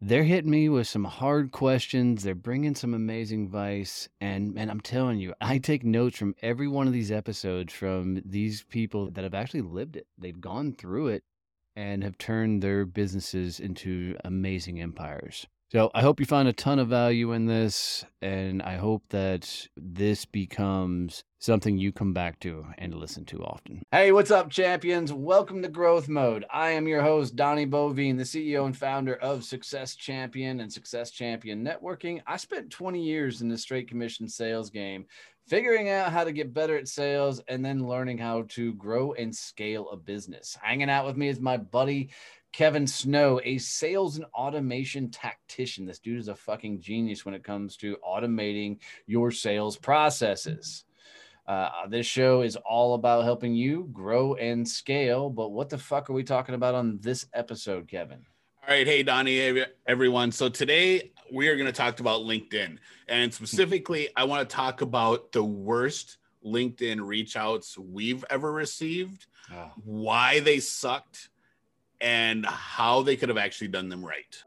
They're hitting me with some hard questions. They're bringing some amazing advice. And, and I'm telling you, I take notes from every one of these episodes from these people that have actually lived it. They've gone through it and have turned their businesses into amazing empires. So I hope you find a ton of value in this, and I hope that this becomes something you come back to and listen to often. Hey, what's up, champions? Welcome to Growth Mode. I am your host, Donnie Boivin, the CEO and founder of Success Champion and Success Champion Networking. I spent 20 years in the straight commission sales game, figuring out how to get better at sales and then learning how to grow and scale a business. Hanging out with me is my buddy. Kevin Snow, a sales and automation tactician. This dude is a fucking genius when it comes to automating your sales processes. Uh, this show is all about helping you grow and scale. But what the fuck are we talking about on this episode, Kevin? All right. Hey, Donnie, everyone. So today we are going to talk about LinkedIn. And specifically, I want to talk about the worst LinkedIn reach outs we've ever received, oh. why they sucked and how they could have actually done them right.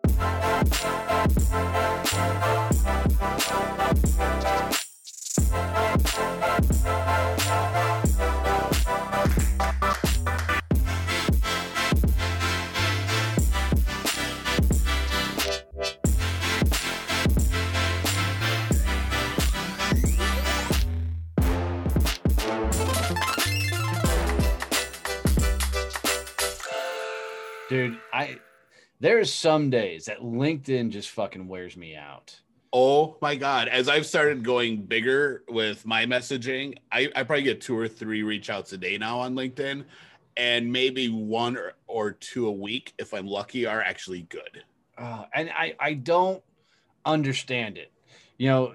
There's some days that LinkedIn just fucking wears me out. Oh my god! As I've started going bigger with my messaging, I, I probably get two or three reach outs a day now on LinkedIn, and maybe one or, or two a week if I'm lucky are actually good. Uh, and I I don't understand it. You know,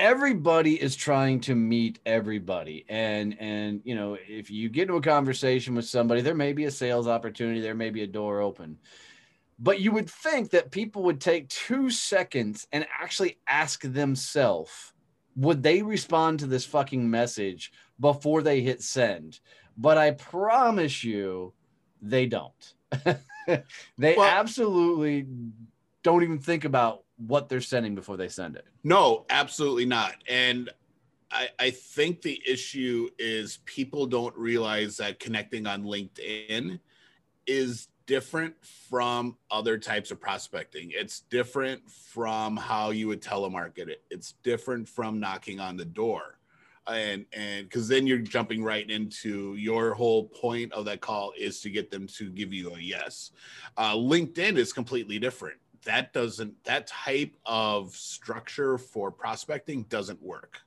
everybody is trying to meet everybody. And and you know if you get into a conversation with somebody there may be a sales opportunity there may be a door open. But you would think that people would take two seconds and actually ask themselves would they respond to this fucking message before they hit send? But i promise you they don't. They well, absolutely don't even think about what they're sending before they send it. No, absolutely not. And I, I think the issue is people don't realize that connecting on LinkedIn is different from other types of prospecting. It's different from how you would telemarket it. It's different from knocking on the door. And and because then you're jumping right into your whole point of that call is to get them to give you a yes. Uh, LinkedIn is completely different that doesn't that type of structure for prospecting doesn't work.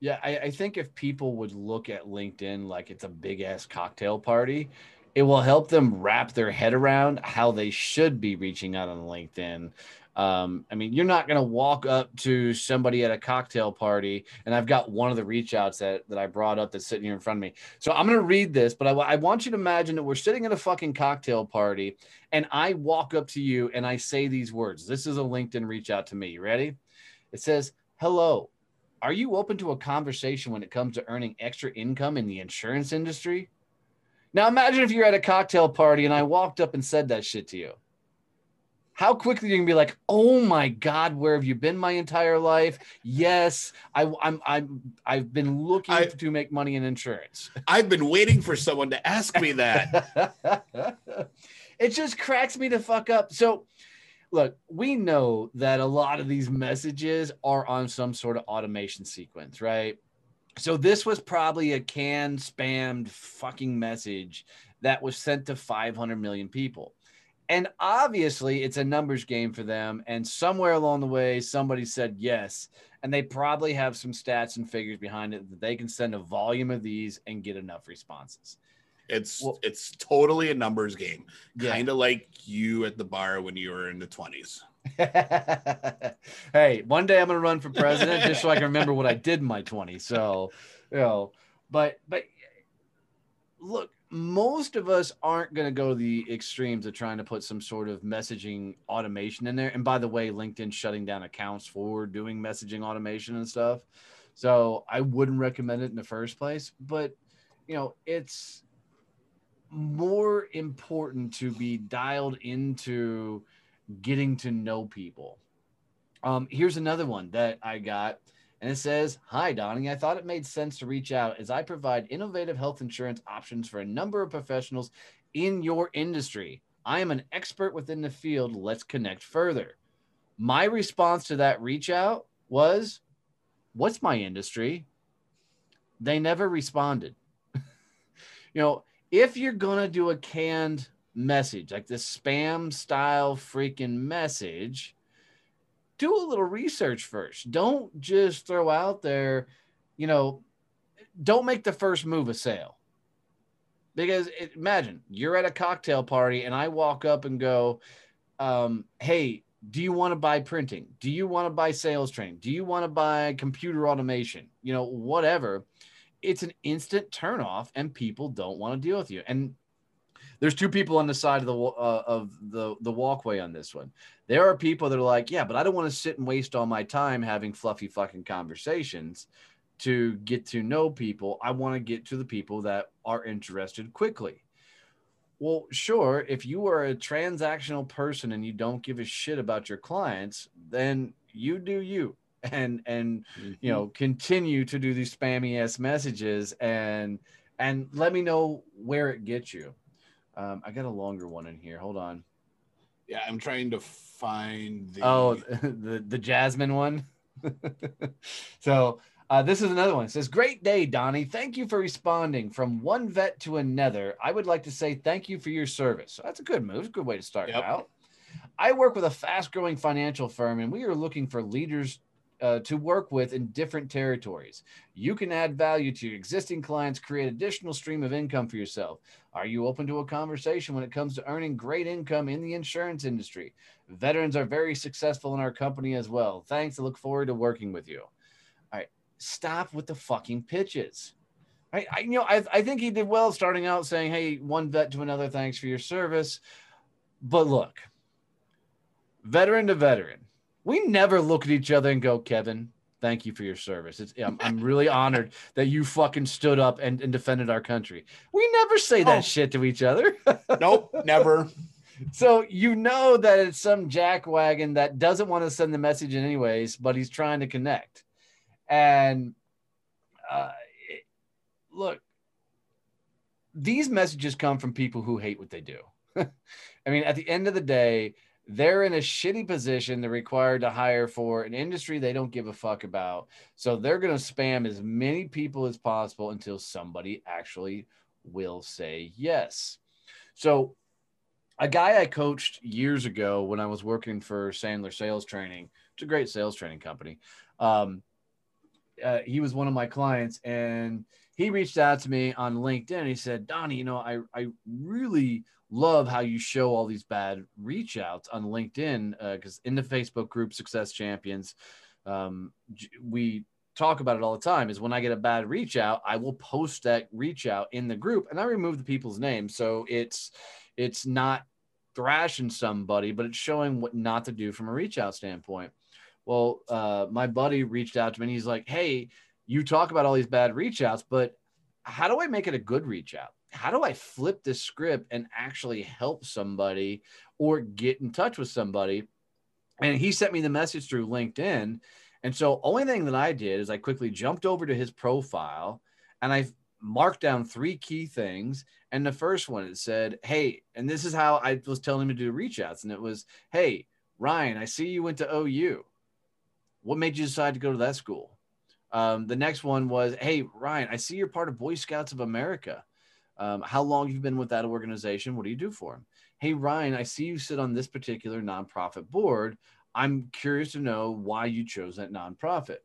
Yeah, I, I, think if people would look at LinkedIn like it's a big ass cocktail party, it will help them wrap their head around how they should be reaching out on LinkedIn um, I mean, you're not going to walk up to somebody at a cocktail party, and I've got one of the reach outs that, that I brought up that's sitting here in front of me. So I'm going to read this, but I, I want you to imagine that we're sitting at a fucking cocktail party, and I walk up to you and I say these words. This is a LinkedIn reach out to me. You ready? It says, Hello, are you open to a conversation when it comes to earning extra income in the insurance industry? Now imagine if you're at a cocktail party and I walked up and said that shit to you how quickly you can be like, oh my God, where have you been my entire life? Yes, I, I'm I'm I've been looking I, to make money in insurance. I've been waiting for someone to ask me that. it just cracks me to fuck up. So look, we know that a lot of these messages are on some sort of automation sequence, right? So this was probably a canned spammed fucking message that was sent to 500 million people. And obviously, it's a numbers game for them. And somewhere along the way, somebody said yes. And they probably have some stats and figures behind it that they can send a volume of these and get enough responses. It's well, it's totally a numbers game, yeah. kind of like you at the bar when you were in the twenties. hey, one day I'm gonna run for president just so I can remember what I did in my 20s. So, you know, but but look, most of us aren't going to go to the extremes of trying to put some sort of messaging automation in there. And by the way, LinkedIn shutting down accounts for doing messaging automation and stuff. So I wouldn't recommend it in the first place. But, you know, it's more important to be dialed into getting to know people. Um, here's another one that I got and it says, Hi, Donnie. I thought it made sense to reach out as I provide innovative health insurance options for a number of professionals in your industry. I am an expert within the field. Let's connect further. My response to that reach out was, What's my industry? They never responded. you know, if you're going to do a canned message, like this spam style freaking message, do a little research first. Don't just throw out there, you know, don't make the first move a sale. Because it, imagine you're at a cocktail party and I walk up and go, um, hey, do you want to buy printing? Do you want to buy sales training? Do you want to buy computer automation? You know, whatever. It's an instant turnoff, and people don't want to deal with you. And there's two people on the side of the uh, of the the walkway on this one. There are people that are like, yeah, but I don't want to sit and waste all my time having fluffy fucking conversations to get to know people. I want to get to the people that are interested quickly. Well, sure, if you are a transactional person and you don't give a shit about your clients, then you do you and and mm-hmm. you know continue to do these spammy ass messages and and let me know where it gets you um, I got a longer one in here. Hold on. Yeah, I'm trying to find the. Oh, the the Jasmine one. so uh, this is another one. It says, "Great day, Donnie. Thank you for responding from one vet to another. I would like to say thank you for your service. So that's a good move. It's a good way to start yep. out. I work with a fast-growing financial firm, and we are looking for leaders uh, to work with in different territories. You can add value to your existing clients, create additional stream of income for yourself. Are you open to a conversation when it comes to earning great income in the insurance industry? Veterans are very successful in our company as well. Thanks. I look forward to working with you. All right, stop with the fucking pitches. I, I you know, I, I think he did well starting out saying, "Hey, one vet to another, thanks for your service." But look, veteran to veteran, we never look at each other and go, Kevin, thank you for your service. It's, I'm, I'm really honored that you fucking stood up and, and defended our country. We never say that oh. shit to each other. nope, never. So you know that it's some jackwagon that doesn't want to send the message in anyways, but he's trying to connect. And uh, it, look, these messages come from people who hate what they do. I mean, at the end of the day, they're in a shitty position. They're required to hire for an industry they don't give a fuck about. So they're going to spam as many people as possible until somebody actually will say yes. So, a guy I coached years ago when I was working for Sandler Sales Training, it's a great sales training company. Um, uh, he was one of my clients and he reached out to me on LinkedIn. he said, Donnie, you know, I, I really love how you show all these bad reach outs on LinkedIn because uh, in the Facebook group Success Champions, um, we talk about it all the time. Is when I get a bad reach out, I will post that reach out in the group and I remove the people's names, so it's it's not thrashing somebody, but it's showing what not to do from a reach out standpoint. Well, uh, my buddy reached out to me and he's like, "Hey, you talk about all these bad reach outs, but how do I make it a good reach out?" how do I flip this script and actually help somebody or get in touch with somebody? And he sent me the message through LinkedIn. And so only thing that I did is I quickly jumped over to his profile and I marked down three key things. And the first one it said, Hey, and this is how I was telling him to do reach outs. And it was, Hey, Ryan, I see you went to OU. What made you decide to go to that school? Um, the next one was, Hey, Ryan, I see you're part of Boy Scouts of America. Um, how long have you been with that organization? What do you do for them? Hey, Ryan, I see you sit on this particular nonprofit board. I'm curious to know why you chose that nonprofit.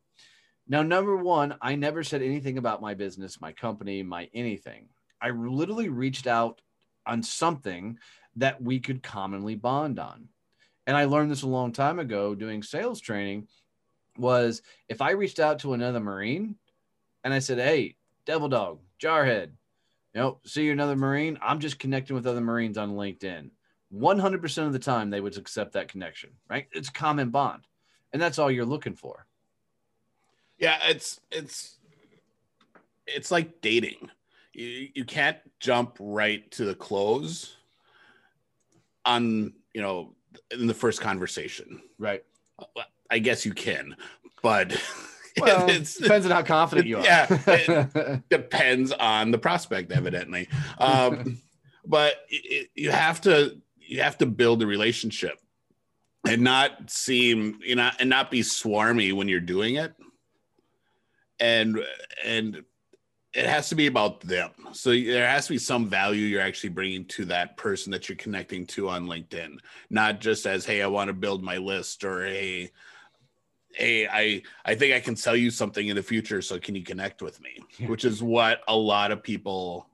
Now, number one, I never said anything about my business, my company, my anything. I literally reached out on something that we could commonly bond on. And I learned this a long time ago doing sales training was if I reached out to another Marine and I said, Hey, Devil Dog, Jarhead, you know, see you're another Marine. I'm just connecting with other Marines on LinkedIn. 100% of the time, they would accept that connection, right? It's common bond. And that's all you're looking for. Yeah, it's, it's, it's like dating. You, you can't jump right to the close on, you know, in the first conversation. Right. Uh, I guess you can, but well, it depends on how confident you are. Yeah, it depends on the prospect, evidently. Um, but it, you have to you have to build a relationship and not seem you know and not be swarmy when you're doing it. And and it has to be about them. So there has to be some value you're actually bringing to that person that you're connecting to on LinkedIn, not just as hey, I want to build my list or hey hey i i think i can sell you something in the future so can you connect with me? Which is what a lot of people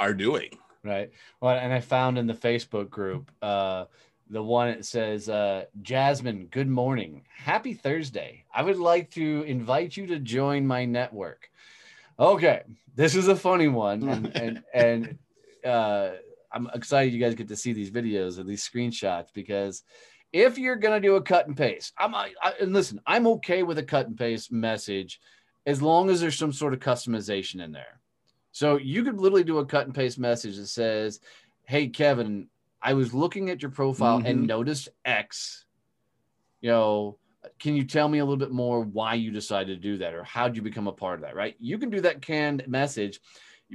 are doing. Right. Well and i found in the facebook group uh the one that says uh, jasmine good morning. Happy thursday. I would like to invite you to join my network. Okay this is a funny one and and, and uh, i'm excited you guys get to see these videos or these screenshots because if you're going to do a cut and paste, I'm I, and listen, I'm okay with a cut and paste message as long as there's some sort of customization in there. So you could literally do a cut and paste message that says, "Hey Kevin, I was looking at your profile mm-hmm. and noticed X. You know, can you tell me a little bit more why you decided to do that or how did you become a part of that?" Right? You can do that canned message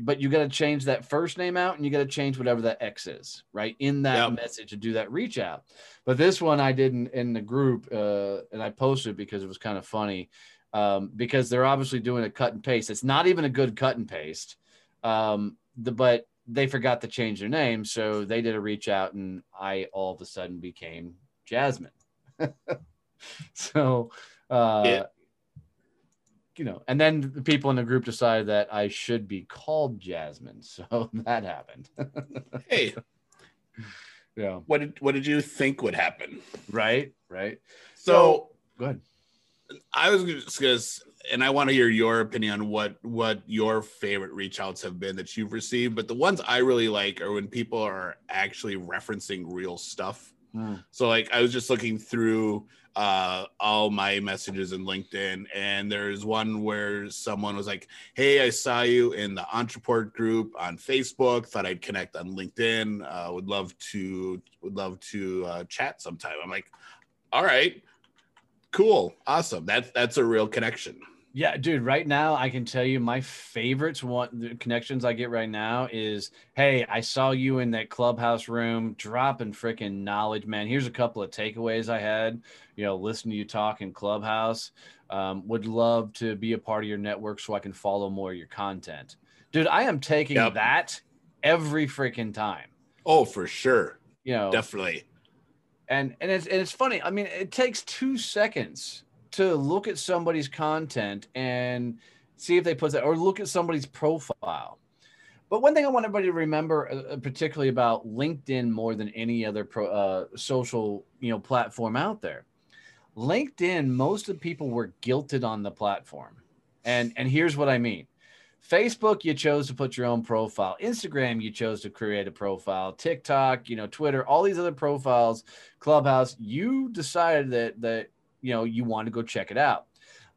but you got to change that first name out and you got to change whatever that X is, right? In that yep. message to do that reach out. But this one I did in, in the group uh, and I posted because it was kind of funny um, because they're obviously doing a cut and paste. It's not even a good cut and paste, um, the, but they forgot to change their name. So they did a reach out and I all of a sudden became Jasmine. so, uh, yeah you know, and then the people in the group decided that I should be called Jasmine. So that happened. hey. Yeah. What did what did you think would happen? Right, right. So, so go ahead. I was just gonna and I want to hear your opinion on what what your favorite reach outs have been that you've received. But the ones I really like are when people are actually referencing real stuff. Mm. So like I was just looking through uh, all my messages in LinkedIn. And there's one where someone was like, Hey, I saw you in the Entreport group on Facebook, thought I'd connect on LinkedIn. Uh, would love to, would love to uh, chat sometime. I'm like, all right, cool. Awesome. That's, that's a real connection. Yeah, dude, right now I can tell you my favorites one the connections I get right now is hey, I saw you in that clubhouse room dropping freaking knowledge, man. Here's a couple of takeaways I had, you know, listen to you talk in clubhouse. Um, would love to be a part of your network so I can follow more of your content. Dude, I am taking yep. that every freaking time. Oh, for sure. You know, definitely. And and it's and it's funny. I mean, it takes two seconds to look at somebody's content and see if they put that or look at somebody's profile. But one thing I want everybody to remember, uh, uh, particularly about LinkedIn more than any other pro, uh, social you know platform out there, LinkedIn, most of the people were guilted on the platform, and and here's what I mean. Facebook, you chose to put your own profile. Instagram, you chose to create a profile. TikTok, you know, Twitter, all these other profiles, Clubhouse, you decided that that you know you want to go check it out.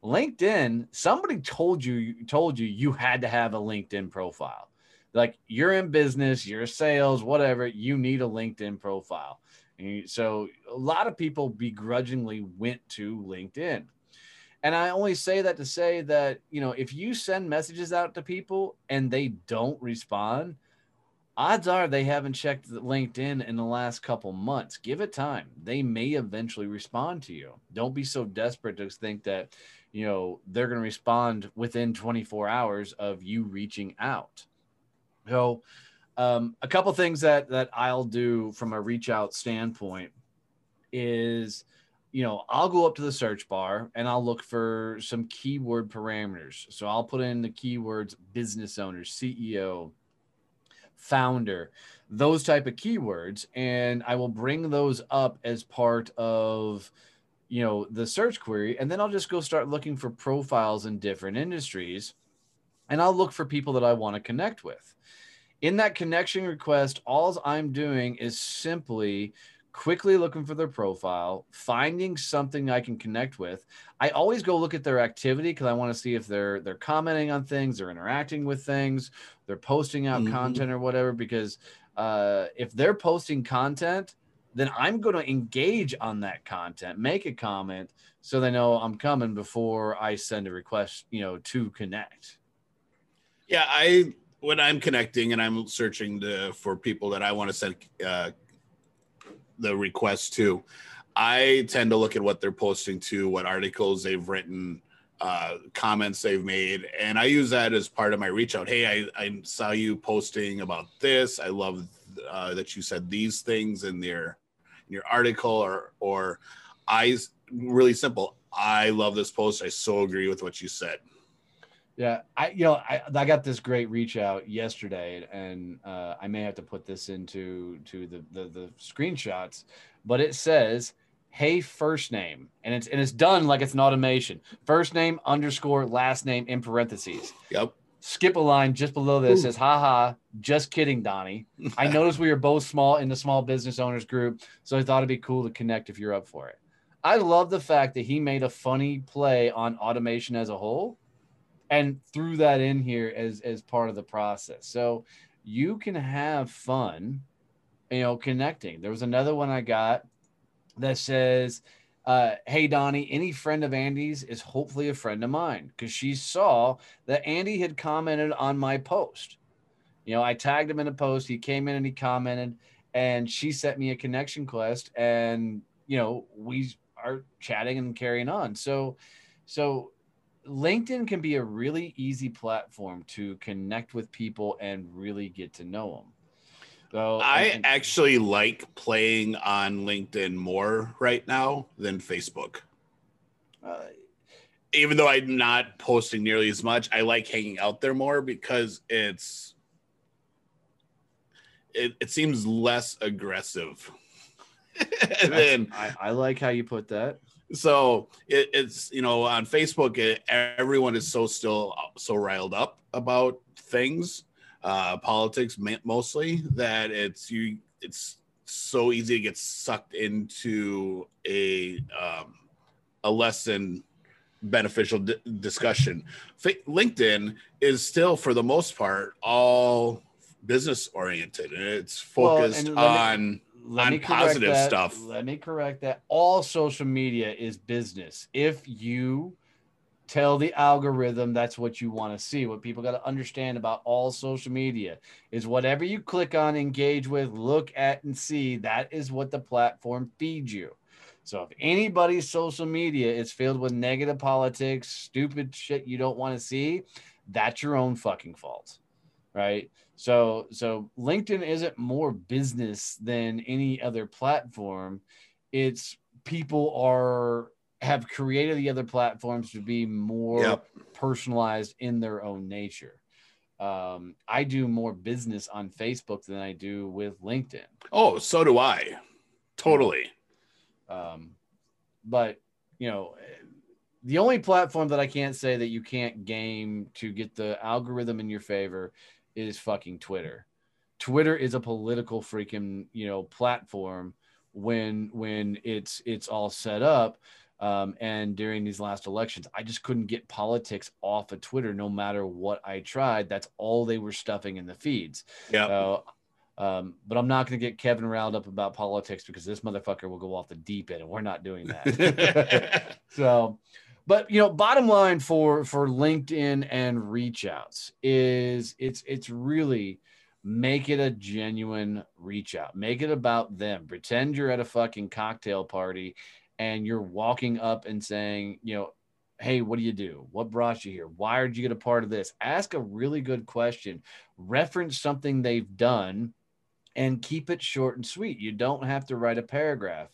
LinkedIn, somebody told you told you you had to have a LinkedIn profile. Like you're in business, you're sales, whatever, you need a LinkedIn profile. And so a lot of people begrudgingly went to LinkedIn. And I only say that to say that, you know, if you send messages out to people and they don't respond, odds are they haven't checked LinkedIn in the last couple months. Give it time. They may eventually respond to you. Don't be so desperate to think that, you know, they're going to respond within 24 hours of you reaching out. So, um, a couple things that that I'll do from a reach out standpoint is, you know, I'll go up to the search bar and I'll look for some keyword parameters. So I'll put in the keywords business owner, CEO, founder, those type of keywords, and I will bring those up as part of you know the search query and then i'll just go start looking for profiles in different industries and i'll look for people that i want to connect with. In that connection request all i'm doing is simply quickly looking for their profile finding something i can connect with i always go look at their activity because i want to see if they're they're commenting on things they're interacting with things they're posting out mm-hmm. content or whatever because uh, if they're posting content then I'm going to engage on that content, make a comment so they know I'm coming before I send a request, you know, to connect. Yeah, I when I'm connecting and I'm searching to, for people that I want to send uh, the request to, I tend to look at what they're posting to, what articles they've written, uh, comments they've made, and I use that as part of my reach out. Hey, I, I saw you posting about this. I love uh, that you said these things in your in your article or or I really simple. I love this post. I so agree with what you said. Yeah, I you know I, I got this great reach out yesterday, and uh, I may have to put this into to the, the the screenshots, but it says, "Hey, first name," and it's and it's done like it's an automation. First name underscore last name in parentheses. Yep skip a line just below this Ooh. says, haha, just kidding, Donnie. I noticed we are both small in the small business owners group, so I thought it'd be cool to connect if you're up for it. I love the fact that he made a funny play on automation as a whole and threw that in here as, as part of the process. So you can have fun, you know, connecting. There was another one I got that says, uh, hey Donnie, any friend of Andy's is hopefully a friend of mine because she saw that Andy had commented on my post. You know, I tagged him in a post. He came in and he commented, and she sent me a connection quest, and you know, we are chatting and carrying on. So, so LinkedIn can be a really easy platform to connect with people and really get to know them. So I and, actually like playing on LinkedIn more right now than Facebook. Uh, Even though I'm not posting nearly as much, I like hanging out there more because it's it, it seems less aggressive. then I, I, like how you put that. So it, it's you know on Facebook, it, everyone is so still so riled up about things uh, politics mostly that it's you it's so easy to get sucked into a um, a less than beneficial d- discussion. F- LinkedIn is still for the most part all business oriented and it's focused well, on me, on positive that, stuff. Let me correct that. All social media is business. If you tell the algorithm that's what you want to see. What people got to understand about all social media is whatever you click on, engage with, look at, and see, that is what the platform feeds you. So if anybody's social media is filled with negative politics, stupid shit you don't want to see, that's your own fucking fault. Right. So so LinkedIn isn't more business than any other platform. It's people are have created the other platforms to be more yep. personalized in their own nature. Um, I do more business on Facebook than I do with LinkedIn. Oh, so do I. Totally. Um, but you know, the only platform that I can't say that you can't game to get the algorithm in your favor is fucking Twitter. Twitter is a political freaking you know platform when when it's it's all set up um, and during these last elections, I just couldn't get politics off of Twitter no matter what I tried. That's all they were stuffing in the feeds. Yeah. Uh, um, but I'm not going to get Kevin riled up about politics because this motherfucker will go off the deep end, and we're not doing that. so, but you know, bottom line for for LinkedIn and reach outs is it's it's really make it a genuine reach out. Make it about them. Pretend you're at a fucking cocktail party and you're walking up and saying, you know, Hey, what do you do? What brought you here? Why did you get a part of this? Ask a really good question. Reference something they've done and keep it short and sweet. You don't have to write a paragraph.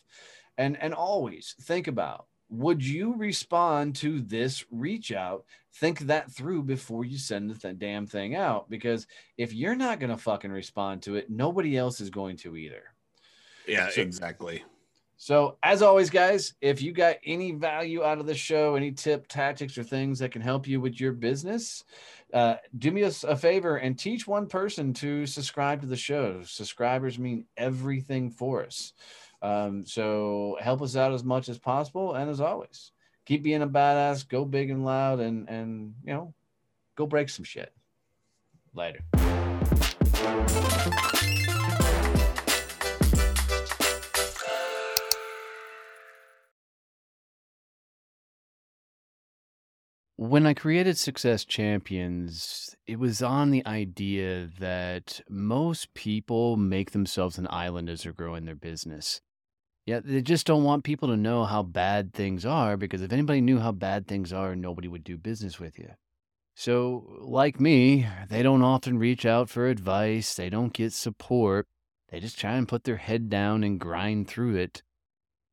And and always think about would you respond to this reach out? Think that through before you send the th- damn thing out because if you're not going to fucking respond to it, nobody else is going to either. Yeah, So- exactly. So, as always, guys, if you got any value out of the show, any tip, tactics, or things that can help you with your business, uh, do me a favor and teach one person to subscribe to the show. Subscribers mean everything for us. Um, so, help us out as much as possible. And as always, keep being a badass, go big and loud, and and you know, go break some shit. Later. When I created Success Champions, it was on the idea that most people make themselves an island as they're growing their business. Yet they just don't want people to know how bad things are because if anybody knew how bad things are, nobody would do business with you. So, like me, they don't often reach out for advice, they don't get support. They just try and put their head down and grind through it.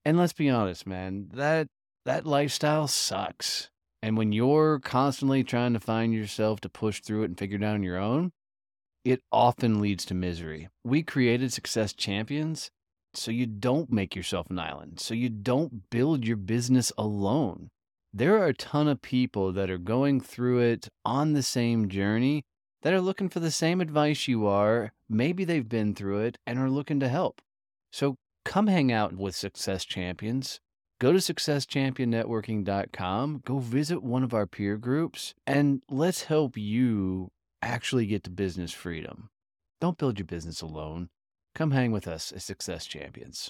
And let's be honest, man, that that lifestyle sucks. And when you're constantly trying to find yourself to push through it and figure it out on your own, it often leads to misery. We created Success Champions so you don't make yourself an island, so you don't build your business alone. There are a ton of people that are going through it on the same journey that are looking for the same advice you are. Maybe they've been through it and are looking to help. So come hang out with Success Champions. Go to successchampionnetworking.com, go visit one of our peer groups, and let's help you actually get to business freedom. Don't build your business alone. Come hang with us as Success Champions.